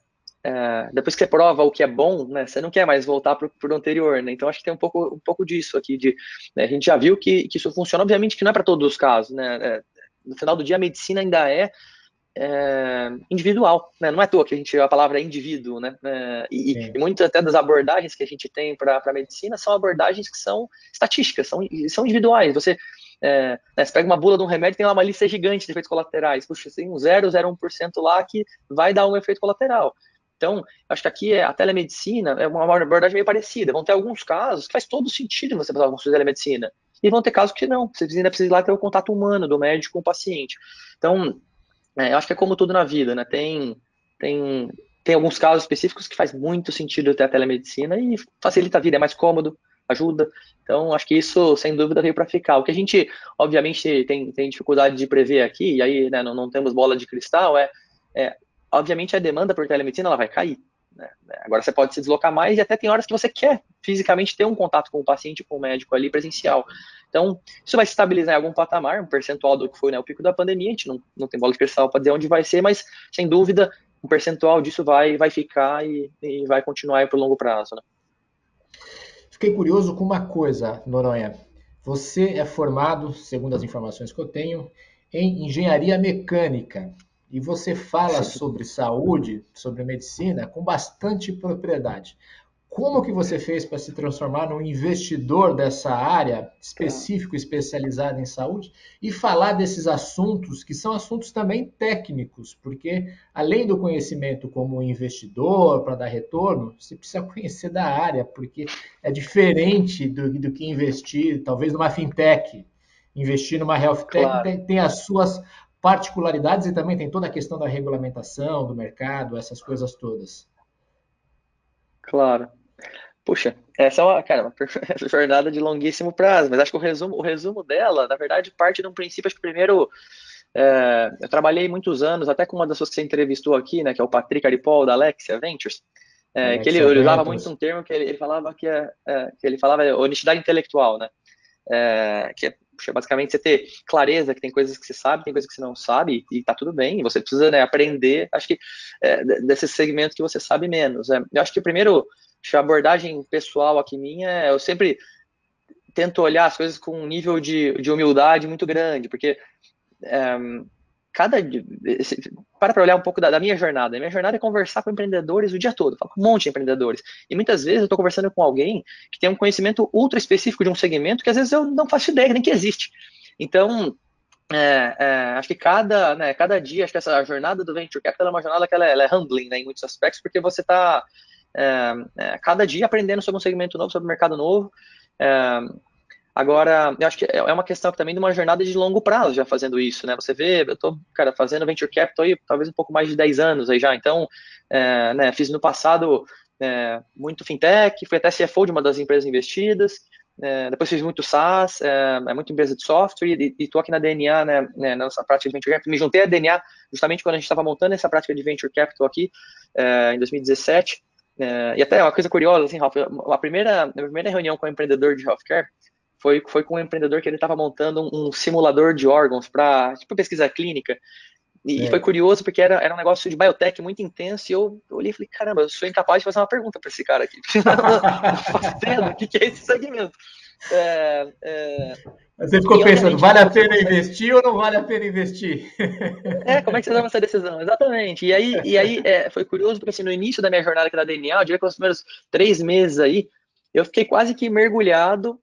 é depois que você prova o que é bom, né, você não quer mais voltar para o anterior, né? Então acho que tem um pouco, um pouco disso aqui de, né, a gente já viu que, que isso funciona, obviamente que não é para todos os casos, né? É, no final do dia a medicina ainda é é, individual, né? Não é à toa que a gente a palavra é indivíduo, né? É, e, e muitas até das abordagens que a gente tem para a medicina são abordagens que são estatísticas, são, são individuais. Você, é, né, você pega uma bula de um remédio tem lá uma lista gigante de efeitos colaterais. Puxa, tem um 0,01% lá que vai dar um efeito colateral. Então, acho que aqui é, a telemedicina é uma abordagem meio parecida. Vão ter alguns casos que faz todo sentido você fazer uma telemedicina. E vão ter casos que não. Você ainda precisa ir lá ter o contato humano do médico com o paciente. Então, é, eu acho que é como tudo na vida, né? Tem, tem, tem alguns casos específicos que faz muito sentido ter a telemedicina e facilita a vida, é mais cômodo, ajuda. Então, acho que isso, sem dúvida, veio para ficar. O que a gente, obviamente, tem, tem dificuldade de prever aqui, e aí né, não, não, temos bola de cristal, é, é, obviamente, a demanda por telemedicina ela vai cair. Né? Agora, você pode se deslocar mais e até tem horas que você quer fisicamente ter um contato com o paciente, com o médico ali presencial. Então, isso vai se estabilizar em algum patamar, um percentual do que foi né, o pico da pandemia, a gente não, não tem bola de cristal para dizer onde vai ser, mas, sem dúvida, um percentual disso vai, vai ficar e, e vai continuar por longo prazo. Né? Fiquei curioso com uma coisa, Noronha. Você é formado, segundo as informações que eu tenho, em engenharia mecânica. E você fala sobre saúde, sobre medicina, com bastante propriedade. Como que você fez para se transformar num investidor dessa área específico, especializado em saúde e falar desses assuntos que são assuntos também técnicos, porque além do conhecimento como investidor para dar retorno, você precisa conhecer da área, porque é diferente do, do que investir, talvez numa fintech, investir numa health tech claro. tem, tem as suas particularidades e também tem toda a questão da regulamentação do mercado, essas coisas todas. Claro. Puxa, essa é uma, cara, uma jornada de longuíssimo prazo, mas acho que o resumo, o resumo dela, na verdade, parte de um princípio, acho que primeiro, é, eu trabalhei muitos anos, até com uma das pessoas que você entrevistou aqui, né, que é o Patrick Aripol, da Alexia Ventures, é, que ele, ele, usava muito um termo que ele, ele falava que, é, é, que ele falava honestidade intelectual, né, é, que é puxa, basicamente você ter clareza que tem coisas que você sabe, tem coisas que você não sabe, e tá tudo bem, você precisa né, aprender, acho que, é, desse segmento que você sabe menos. É, eu acho que primeiro a abordagem pessoal aqui minha, é, eu sempre tento olhar as coisas com um nível de, de humildade muito grande, porque é, cada para para olhar um pouco da, da, minha jornada. A minha jornada é conversar com empreendedores o dia todo, falo com um monte de empreendedores. E muitas vezes eu estou conversando com alguém que tem um conhecimento ultra específico de um segmento que às vezes eu não faço ideia nem que existe. Então, é, é, acho que cada, né, cada dia, acho que essa jornada do Venture Capital é uma jornada que ela é, ela é humbling né, em muitos aspectos, porque você está é, é, cada dia aprendendo sobre um segmento novo, sobre um mercado novo. É, agora, eu acho que é, é uma questão também de uma jornada de longo prazo já fazendo isso, né? Você vê, eu estou, cara, fazendo venture capital aí talvez um pouco mais de 10 anos aí já, então, é, né, fiz no passado é, muito fintech, fui até CFO de uma das empresas investidas, é, depois fiz muito SaaS, é, é muita empresa de software, e estou aqui na DNA, né, né, nessa prática de Venture Capital. Me juntei à DNA justamente quando a gente estava montando essa prática de Venture Capital aqui, é, em 2017. É, e até uma coisa curiosa, assim, Ralf, a primeira, a primeira reunião com um empreendedor de healthcare foi, foi com um empreendedor que ele estava montando um, um, simulador de órgãos para tipo, pesquisa clínica. E, é. foi curioso porque era, era um negócio de biotech muito intenso. E eu, eu olhei e falei: caramba, eu sou incapaz de fazer uma pergunta para esse cara aqui. o que, que é esse segmento? É, é... Você ficou pensando, vale a pena investir ou não vale a pena investir? É, como é que você toma essa decisão? Exatamente. E aí, e aí é, foi curioso, porque assim, no início da minha jornada aqui da DNA, eu diria que os primeiros três meses aí, eu fiquei quase que mergulhado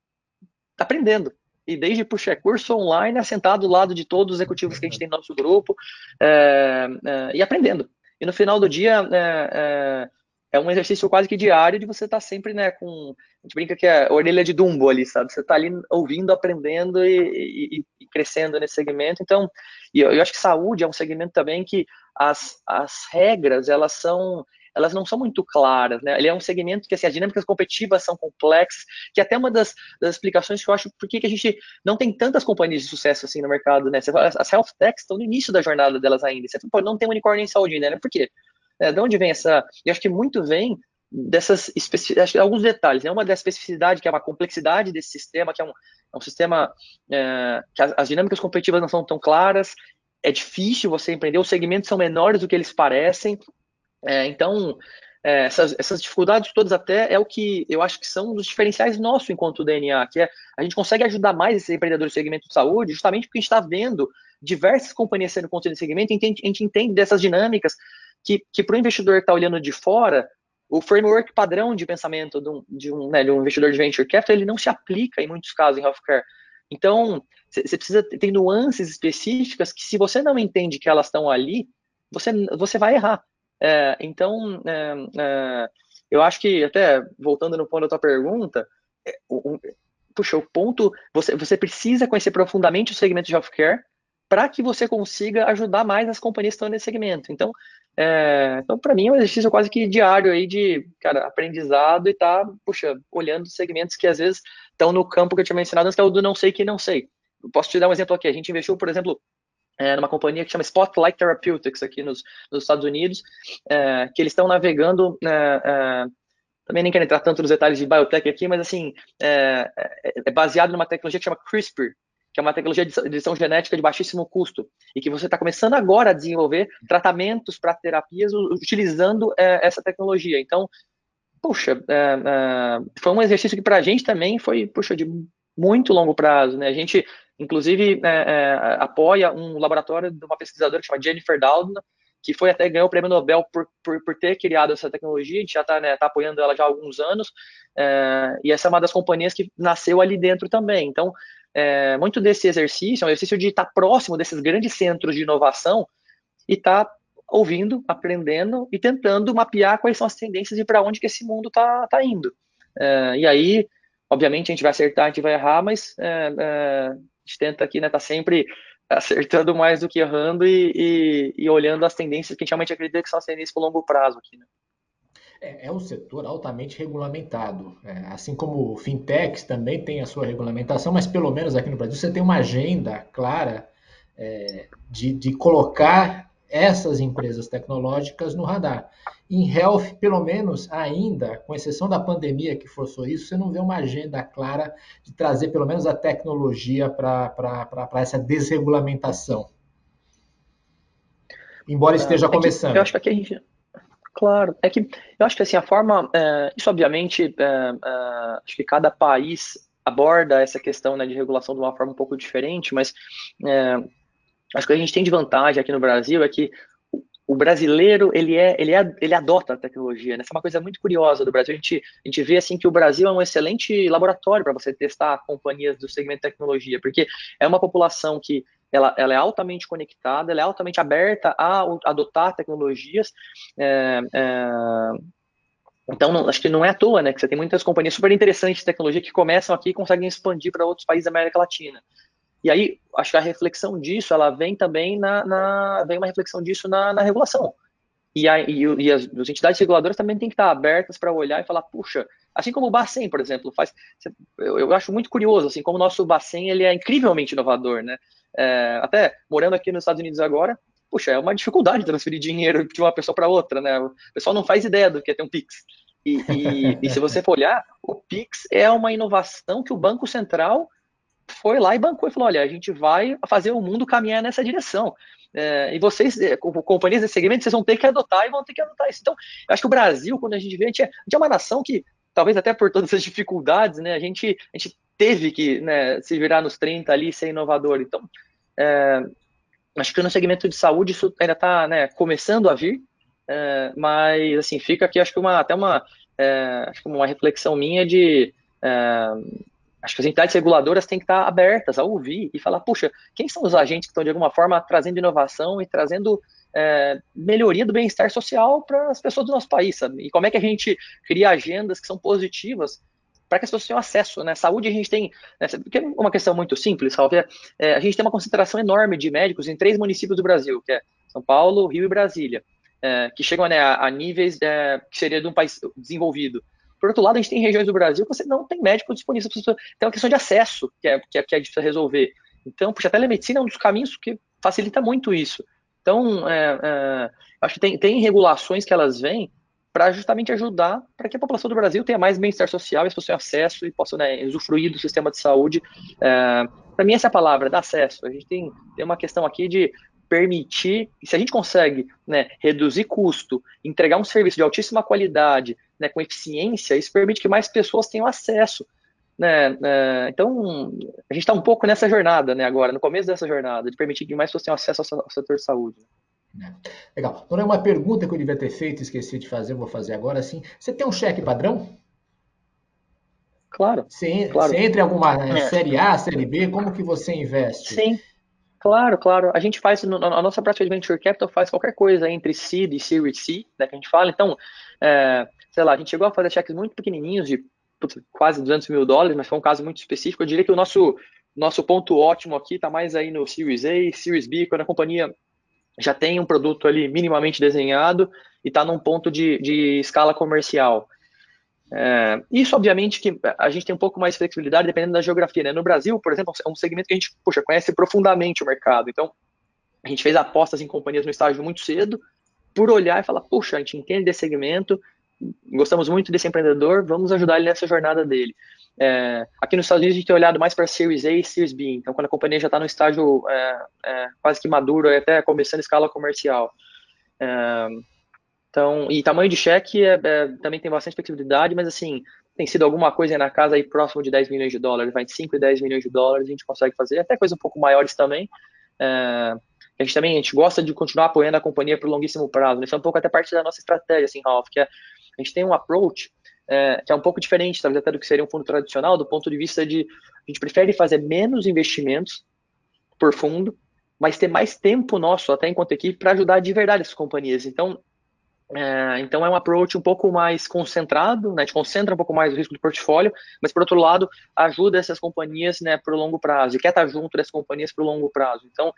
aprendendo. E desde puxar curso online, assentado do lado de todos os executivos que a gente tem no nosso grupo, é, é, e aprendendo. E no final do dia, é, é é um exercício quase que diário de você estar tá sempre, né, com. A gente brinca que é a orelha de Dumbo ali, sabe? Você está ali ouvindo, aprendendo e, e, e, crescendo nesse segmento. Então, eu, eu, acho que saúde é um segmento também que as, as regras, elas são. Elas não são muito claras, né? Ele é um segmento que assim, as dinâmicas competitivas são complexas, que até uma das, das explicações que eu acho por que a gente não tem tantas companhias de sucesso assim no mercado, né? As health techs estão no início da jornada delas ainda. Você pode não tem unicórnio em saúde né? Por quê? É, de onde vem essa. Eu acho que muito vem dessas especificidades, alguns detalhes, né? Uma da especificidade, que é uma complexidade desse sistema, que é um, é um sistema é, que as, as, dinâmicas competitivas não são tão claras, é difícil você empreender, os segmentos são menores do que eles parecem, é, então é, essas, essas, dificuldades todas até é o que eu acho que são os diferenciais nossos enquanto DNA, que é a gente consegue ajudar mais esses empreendedores do segmento de saúde, justamente porque a gente está vendo diversas companhias sendo construídas nesse segmento, gente, a gente entende dessas dinâmicas, que, que para o investidor que está olhando de fora, o framework padrão de pensamento de um, de um, né, de um investidor de venture capital, ele não se aplica em muitos casos em healthcare. Então, você precisa ter nuances específicas que, se você não entende que elas estão ali, você, você vai errar. É, então, é, é, eu acho que, até voltando no ponto da tua pergunta, é, o, o, puxa, o ponto, você, você precisa conhecer profundamente o segmento de healthcare, para que você consiga ajudar mais as companhias que estão nesse segmento. Então, é, então para mim é um exercício quase que diário aí de cara, aprendizado e tá, puxa, olhando segmentos que às vezes estão no campo que eu tinha mencionado antes, que é o do não sei que não sei. Posso te dar um exemplo aqui. A gente investiu, por exemplo, é, numa companhia que chama Spotlight Therapeutics aqui nos, nos Estados Unidos, é, que eles estão navegando é, é, também nem quero entrar tanto nos detalhes de biotech aqui, mas assim, é, é, é, baseado numa tecnologia que chama CRISPR, que é uma tecnologia de edição genética de baixíssimo custo, e que você está começando agora a desenvolver tratamentos para terapias utilizando essa tecnologia. Então, puxa, é, foi um exercício que para a gente também foi, puxa, de muito longo prazo, né? A gente, inclusive, é, apoia um laboratório de uma pesquisadora que chama Jennifer Doudna, que foi até ganhou o prêmio Nobel por, por, por ter criado essa tecnologia, a gente já está né, tá apoiando ela já há alguns anos, é, e essa é uma das companhias que nasceu ali dentro também. Então, é, muito desse exercício é um exercício de estar tá próximo desses grandes centros de inovação e estar tá ouvindo, aprendendo e tentando mapear quais são as tendências e para onde que esse mundo está tá indo. É, e aí, obviamente, a gente vai acertar, a gente vai errar, mas é, é, gente tenta aqui, né, tá sempre acertando mais do que errando e, e, e, olhando as tendências que a gente realmente acredita que são as tendências para longo prazo aqui, né? É, é um setor altamente regulamentado. É, assim como fintechs também tem a sua regulamentação, mas pelo menos aqui no Brasil você tem uma agenda clara é, de, de colocar essas empresas tecnológicas no radar. Em health, pelo menos ainda, com exceção da pandemia que forçou isso, você não vê uma agenda clara de trazer pelo menos a tecnologia para essa desregulamentação. Embora esteja é começando. eu acho que aqui a gente. Claro, é que eu acho que assim, a forma. É, isso, obviamente, é, é, acho que cada país aborda essa questão né, de regulação de uma forma um pouco diferente, mas é, acho que a gente tem de vantagem aqui no Brasil é que o brasileiro ele é ele é ele adota a tecnologia né? essa é uma coisa muito curiosa do Brasil a gente a gente vê assim que o Brasil é um excelente laboratório para você testar companhias do segmento de tecnologia porque é uma população que ela, ela é altamente conectada ela é altamente aberta a, a adotar tecnologias é, é, então não, acho que não é à toa né que você tem muitas companhias super interessantes de tecnologia que começam aqui e conseguem expandir para outros países da América Latina e aí, acho que a reflexão disso, ela vem também na, na vem uma reflexão disso na, na regulação. E, a, e, e as, as, entidades reguladoras também têm que estar abertas para olhar e falar, puxa, assim como o Bacen, por exemplo, faz, eu, eu, acho muito curioso, assim, como o nosso Bacen, ele é incrivelmente inovador, né? É, até morando aqui nos Estados Unidos agora, puxa, é uma dificuldade transferir dinheiro de uma pessoa para outra, né? O pessoal não faz ideia do que é ter um Pix. E, e, e se você for olhar, o Pix é uma inovação que o Banco Central foi lá e bancou e falou: olha, a gente vai fazer o mundo caminhar nessa direção. É, e vocês, é, companhias desse segmento, vocês vão ter que adotar e vão ter que adotar isso. Então, eu acho que o Brasil, quando a gente vê, a gente é, a gente é uma nação que, talvez até por todas essas dificuldades, né, a gente, a gente teve que né, se virar nos 30 ali e ser inovador. Então, é, acho que no segmento de saúde isso ainda está né, começando a vir, é, mas assim, fica aqui, acho que uma, até uma, é, acho que uma reflexão minha de acho que as entidades reguladoras têm que estar abertas a ouvir e falar, puxa, quem são os agentes que estão de alguma forma trazendo inovação e trazendo é, melhoria do bem-estar social para as pessoas do nosso país, sabe? E como é que a gente cria agendas que são positivas para que as pessoas tenham acesso, né? Saúde a gente tem, né, porque é uma questão muito simples, Salve, é, a gente tem uma concentração enorme de médicos em três municípios do Brasil, que é São Paulo, Rio e Brasília, é, que chegam né, a, a níveis é, que seria de um país desenvolvido. Por outro lado, a gente tem regiões do Brasil que você não tem médico disponível. Tem uma questão de acesso que é, que é, que é difícil resolver. Então, puxa, a telemedicina é um dos caminhos que facilita muito isso. Então, é, é, acho que tem, tem regulações que elas vêm para justamente ajudar para que a população do Brasil tenha mais bem-estar social as pessoas tenham acesso e possam né, usufruir do sistema de saúde. É, para mim, essa é a palavra, dar acesso. A gente tem, tem uma questão aqui de permitir, se a gente consegue né, reduzir custo, entregar um serviço de altíssima qualidade, né, com eficiência, isso permite que mais pessoas tenham acesso. Né, né então, a gente está um pouco nessa jornada né, agora, no começo dessa jornada, de permitir que mais pessoas tenham acesso ao setor de saúde. É. Legal. É uma pergunta que eu devia ter feito, esqueci de fazer, vou fazer agora sim. Você tem um cheque padrão? Claro. Você, claro. você entra em alguma é. série A, série B, como que você investe? Sim. Claro, claro. A gente faz, a nossa prática de Venture Capital faz qualquer coisa entre seed e Series C, né, que a gente fala. Então, é, sei lá, a gente chegou a fazer cheques muito pequenininhos de putz, quase 200 mil dólares, mas foi um caso muito específico. Eu diria que o nosso nosso ponto ótimo aqui está mais aí no Series A, Series B, quando a companhia já tem um produto ali minimamente desenhado e está num ponto de, de escala comercial. É, isso, obviamente, que a gente tem um pouco mais de flexibilidade dependendo da geografia. Né? No Brasil, por exemplo, é um segmento que a gente puxa, conhece profundamente o mercado. Então, a gente fez apostas em companhias no estágio muito cedo, por olhar e falar, puxa, a gente entende desse segmento, gostamos muito desse empreendedor, vamos ajudar ele nessa jornada dele. É, aqui nos Estados Unidos a gente tem olhado mais para Series A e Series B, então quando a companhia já está no estágio é, é, quase que maduro, até começando escala comercial. Então, e tamanho de cheque é, é, também tem bastante flexibilidade, mas assim, tem sido alguma coisa na casa aí próximo de 10 milhões de dólares, vai de 5 e 10 milhões de dólares, a gente consegue fazer, até coisas um pouco maiores também. É, a gente também a gente gosta de continuar apoiando a companhia por longuíssimo prazo. Isso é um pouco até parte da nossa estratégia, assim, Ralph, que é, a gente tem um approach é, que é um pouco diferente, talvez até do que seria um fundo tradicional, do ponto de vista de a gente prefere fazer menos investimentos por fundo, mas ter mais tempo nosso, até enquanto equipe, para ajudar de verdade essas companhias. Então, é, então é um approach um pouco mais concentrado, né? A gente concentra um pouco mais o risco do portfólio, mas por outro lado ajuda essas companhias, né, para o longo prazo e quer estar junto dessas companhias para o longo prazo. Então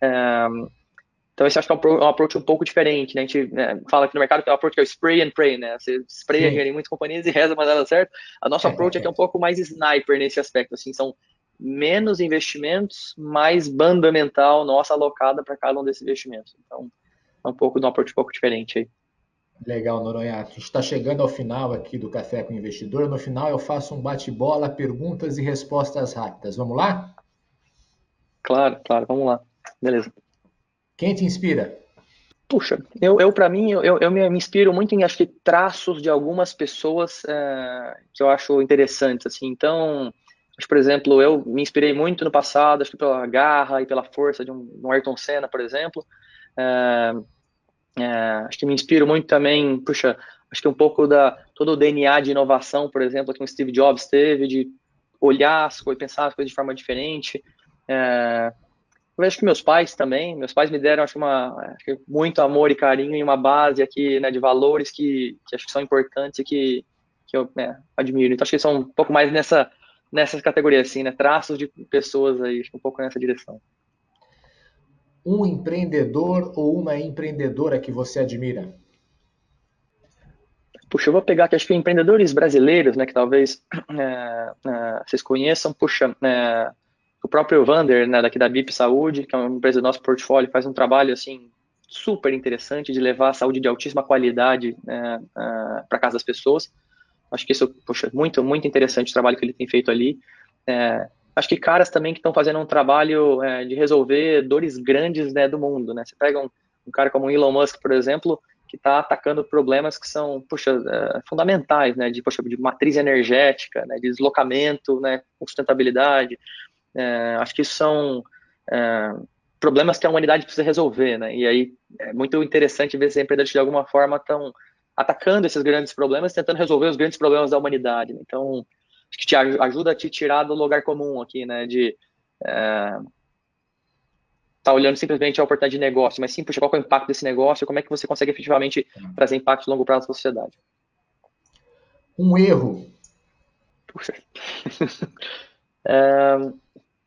é, então, esse acho que é um, approach um pouco diferente, né? A gente né, fala que no mercado tem um approach que é o spray and pray, né? Você spraya em muitas companhias e reza, mas ela certo. A nossa approach é, é um pouco mais sniper nesse aspecto, assim, são menos investimentos, mais banda mental nossa alocada para cada um desses investimentos. Então, é um pouco de um approach um pouco diferente aí. Legal, Noronha. A gente está chegando ao final aqui do Café com o Investidor. No final eu faço um bate-bola, perguntas e respostas rápidas. Vamos lá? Claro, claro, vamos lá. Beleza. Quem te inspira? Puxa, eu, eu para mim, eu, eu me inspiro muito em, acho que, traços de algumas pessoas é, que eu acho interessantes, assim. Então, acho, por exemplo, eu me inspirei muito no passado, acho que pela garra e pela força de um, um Ayrton Senna, por exemplo. É, é, acho que me inspiro muito também, puxa, acho que um pouco da todo o DNA de inovação, por exemplo, que o Steve Jobs teve, de olhar as coisas, pensar as coisas de forma diferente. É, eu acho que meus pais também, meus pais me deram acho, uma, acho muito amor e carinho e uma base aqui né, de valores que, que acho que são importantes e que, que eu né, admiro. Então acho que são um pouco mais nessa nessas categorias assim, né, traços de pessoas aí, um pouco nessa direção. Um empreendedor ou uma empreendedora que você admira? Puxa, eu vou pegar aqui, acho que empreendedores brasileiros, né, que talvez é, é, vocês conheçam, puxa, é, o próprio Vander, né, daqui da BIP Saúde, que é uma empresa do nosso portfólio, faz um trabalho assim super interessante de levar a saúde de altíssima qualidade para casa das pessoas. Acho que isso, poxa, muito, muito interessante o trabalho que ele tem feito ali. É, acho que caras também que estão fazendo um trabalho é, de resolver dores grandes né, do mundo. Né? Você pega um, um cara como Elon Musk, por exemplo, que está atacando problemas que são, poxa, é, fundamentais, né, de, poxa, de matriz energética, né, de deslocamento, né, sustentabilidade, é, acho que são é, problemas que a humanidade precisa resolver, né? E aí é muito interessante ver se empreendedores de alguma forma estão atacando esses grandes problemas, tentando resolver os grandes problemas da humanidade. Né? Então, que te ajuda a te tirar do lugar comum aqui, né? De é, tá olhando simplesmente a oportunidade de negócio, mas sim, puxa, qual é o impacto desse negócio, como é que você consegue efetivamente trazer impacto de longo prazo na sociedade. Um erro. Puxa. é,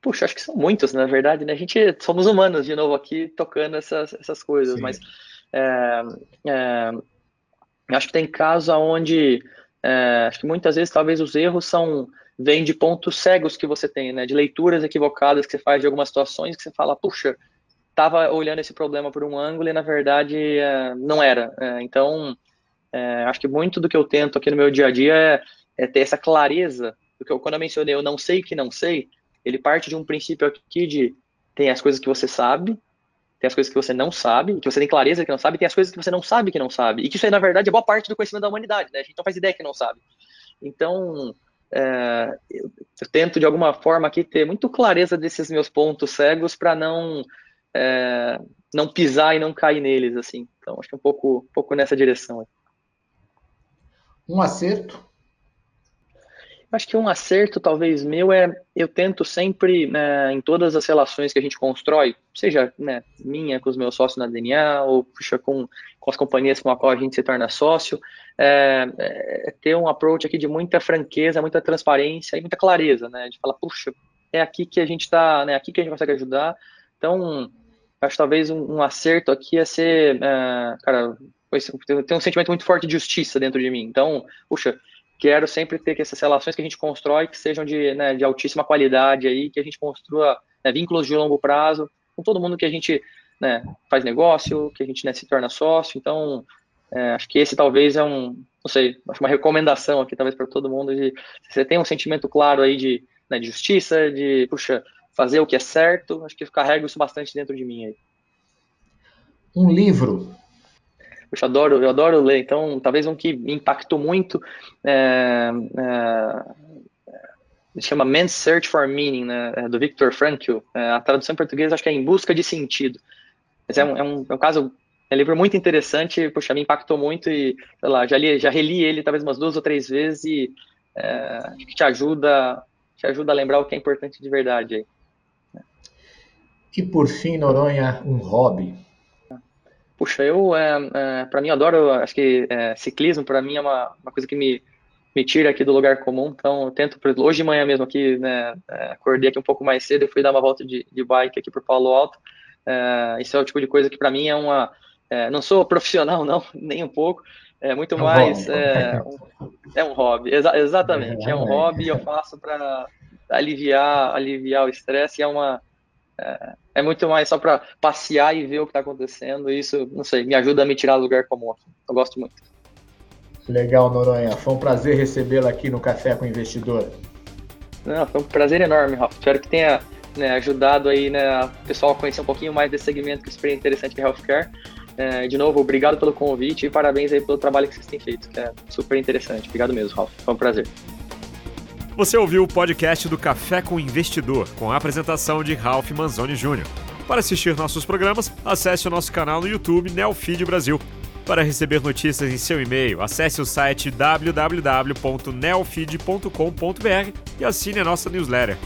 Puxa, acho que são muitos, na verdade, né? A gente somos humanos de novo aqui tocando essas, essas coisas, Sim. mas é, é, acho que tem casos onde é, acho que muitas vezes talvez os erros são vêm de pontos cegos que você tem, né? De leituras equivocadas que você faz de algumas situações que você fala, puxa, estava olhando esse problema por um ângulo e na verdade é, não era. É, então, é, acho que muito do que eu tento aqui no meu dia a dia é, é ter essa clareza, porque eu, quando eu mencionei eu não sei que não sei, ele parte de um princípio aqui de tem as coisas que você sabe, tem as coisas que você não sabe, que você tem clareza que não sabe, e tem as coisas que você não sabe que não sabe. E que isso aí, na verdade, é boa parte do conhecimento da humanidade, né? A gente não faz ideia que não sabe. Então, é, eu, eu, tento, de alguma forma, aqui ter muito clareza desses meus pontos cegos para não é, não pisar e não cair neles, assim. Então, acho que é um pouco, um pouco nessa direção. Um acerto Acho que um acerto, talvez, meu é eu tento sempre, né, em todas as relações que a gente constrói, seja né, minha com os meus sócios na DNA, ou puxa, com, com as companhias com a qual a gente se torna sócio, é, é ter um approach aqui de muita franqueza, muita transparência e muita clareza, né? De falar, puxa, é aqui que a gente está, né, aqui que a gente consegue ajudar. Então, acho talvez um, um acerto aqui é ser, uh, cara, tem um sentimento muito forte de justiça dentro de mim. Então, puxa, quero sempre ter que essas relações que a gente constrói que sejam de, né, de altíssima qualidade aí, que a gente construa né, vínculos de longo prazo com todo mundo que a gente né, faz negócio, que a gente né, se torna sócio. Então, é, acho que esse talvez é um, não sei, acho uma recomendação aqui talvez para todo mundo de você tem um sentimento claro aí de, né, de justiça, de puxa, fazer o que é certo. Acho que eu carrego isso bastante dentro de mim aí. Um livro. Puxa, adoro, eu adoro ler. Então, talvez um que impactou muito é, é, chama Man's Search for Meaning, né, é, do Viktor Frankl. É, a tradução em português acho que é Em Busca de Sentido. Mas é um, é um, é um caso é um livro muito interessante, puxa, me impactou muito e, sei lá, já, li, já reli ele talvez umas duas ou três vezes e é, te ajuda, te ajuda a lembrar o que é importante de verdade. E por fim, Noronha, um hobby. Puxa, eu, é, é, para mim, adoro, acho que é, ciclismo, para mim, é uma, uma coisa que me, me tira aqui do lugar comum, então eu tento, hoje de manhã mesmo aqui, né, é, acordei aqui um pouco mais cedo, eu fui dar uma volta de, de bike aqui por Palo Alto, é, isso é o tipo de coisa que para mim é uma, é, não sou profissional não, nem um pouco, é muito um mais, é um, é um, hobby, Exa exatamente, é um hobby, eu faço para aliviar, aliviar o estresse, é uma é, é muito mais só para passear e ver o que está acontecendo. E isso, não sei, me ajuda a me tirar do lugar comum. Eu gosto muito. Legal, Noronha. Foi um prazer recebê-lo aqui no Café com o Investidor. Não, foi um prazer enorme, Rafa. Espero que tenha né, ajudado aí, né, o pessoal a conhecer um pouquinho mais desse segmento que é super interessante que é healthcare. É, de novo, obrigado pelo convite e parabéns aí pelo trabalho que vocês têm feito, que é super interessante. Obrigado mesmo, Rafa. Foi um prazer. Você ouviu o podcast do Café com Investidor, com a apresentação de Ralph Manzoni Jr. Para assistir nossos programas, acesse o nosso canal no YouTube Neofeed Brasil. Para receber notícias em seu e-mail, acesse o site www.neofeed.com.br e assine a nossa newsletter.